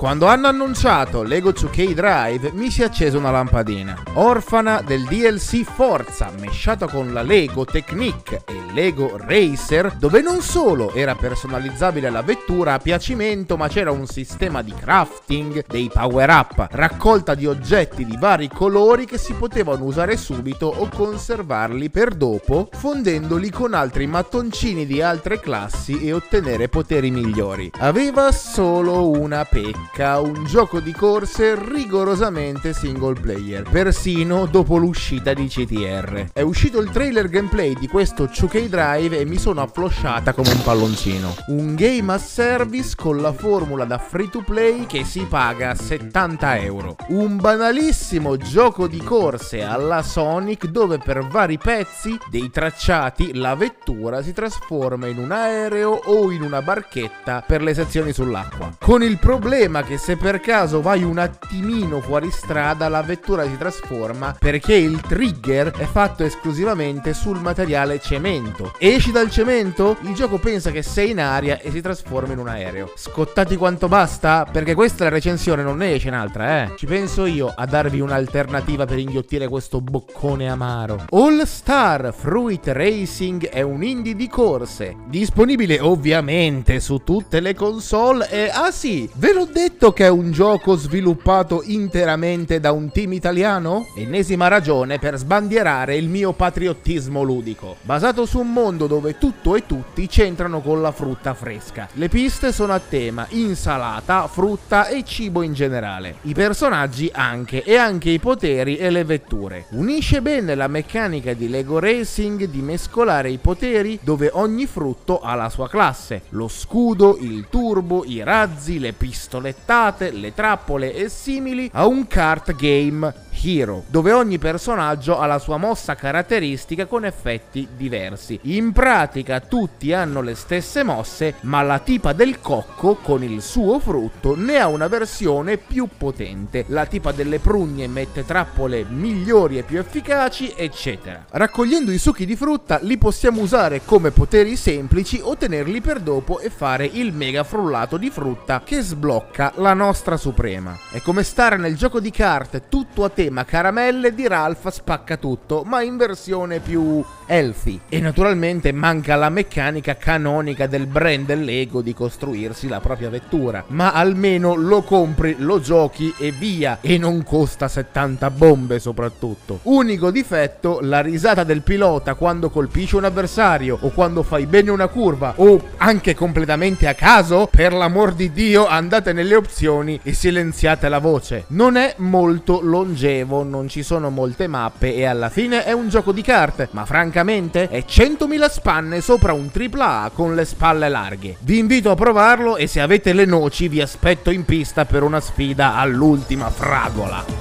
Quando hanno annunciato Lego 2K Drive mi si è accesa una lampadina. Orfana del DLC Forza, mesciata con la Lego Technique e Lego Racer, dove non solo era personalizzabile la vettura a piacimento, ma c'era un sistema di crafting, dei power up, raccolta di oggetti di vari colori che si potevano usare subito o conservarli per dopo, fondendoli con altri mattoncini di altre classi e ottenere poteri migliori. Aveva solo una pecca attacca un gioco di corse rigorosamente single player, persino dopo l'uscita di CTR. È uscito il trailer gameplay di questo 2K Drive e mi sono afflosciata come un palloncino. Un game a service con la formula da free to play che si paga 70 euro. Un banalissimo gioco di corse alla Sonic dove per vari pezzi dei tracciati la vettura si trasforma in un aereo o in una barchetta per le sezioni sull'acqua. Con il problema che se per caso vai un attimino fuori strada la vettura si trasforma perché il trigger è fatto esclusivamente sul materiale cemento. Esci dal cemento? Il gioco pensa che sei in aria e si trasforma in un aereo. Scottati quanto basta? Perché questa è la recensione, non ne esce un'altra, eh. Ci penso io a darvi un'alternativa per inghiottire questo boccone amaro. All Star Fruit Racing è un indie di corse, disponibile ovviamente su tutte le console e ah sì, ve l'ho detto detto che è un gioco sviluppato interamente da un team italiano? Ennesima ragione per sbandierare il mio patriottismo ludico, basato su un mondo dove tutto e tutti c'entrano con la frutta fresca. Le piste sono a tema insalata, frutta e cibo in generale. I personaggi anche e anche i poteri e le vetture. Unisce bene la meccanica di Lego Racing di mescolare i poteri dove ogni frutto ha la sua classe, lo scudo, il turbo, i razzi, le pistolette portate, le trappole e simili a un kart game Hero, dove ogni personaggio ha la sua mossa caratteristica con effetti diversi. In pratica tutti hanno le stesse mosse, ma la tipa del cocco con il suo frutto ne ha una versione più potente. La tipa delle prugne mette trappole migliori e più efficaci, eccetera. Raccogliendo i succhi di frutta li possiamo usare come poteri semplici o tenerli per dopo e fare il mega frullato di frutta che sblocca la nostra suprema. È come stare nel gioco di carte tutto a tema tema caramelle di Ralph spacca tutto, ma in versione più healthy. E naturalmente manca la meccanica canonica del brand Lego di costruirsi la propria vettura. Ma almeno lo compri, lo giochi e via. E non costa 70 bombe soprattutto. Unico difetto, la risata del pilota quando colpisce un avversario o quando fai bene una curva o anche completamente a caso. Per l'amor di Dio andate nelle opzioni e silenziate la voce. Non è molto longevo dicevo, non ci sono molte mappe e alla fine è un gioco di carte, ma francamente è 100.000 spanne sopra un AAA con le spalle larghe. Vi invito a provarlo e se avete le noci vi aspetto in pista per una sfida all'ultima fragola.